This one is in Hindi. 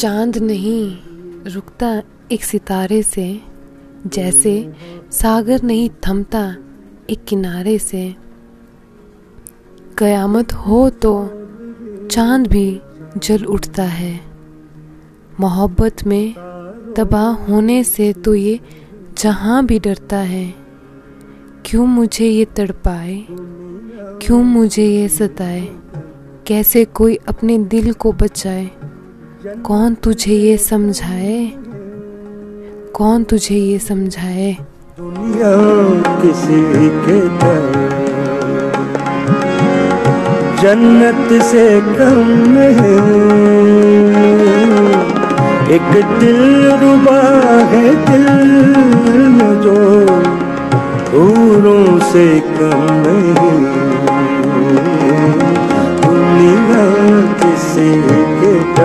चाँद नहीं, रुकता एक सितारे से, जैसे सागर नहीं थमता एक किनारे से। कयामत हो तो चाँद भी जल उठता है। मोहब्बत में तबाह होने से तो ये जहाँ भी डरता है। क्यों मुझे ये तड़पाए? क्यों मुझे ये सताए? कैसे कोई अपने दिल को बचाए? कौन तुझे ये समझाए? कौन तुझे ये समझाए? दुनिया किसी के जन्नत से कम है एक दिल रुबा है दिल जो दूरों से कम नहीं। दुनिया किसी के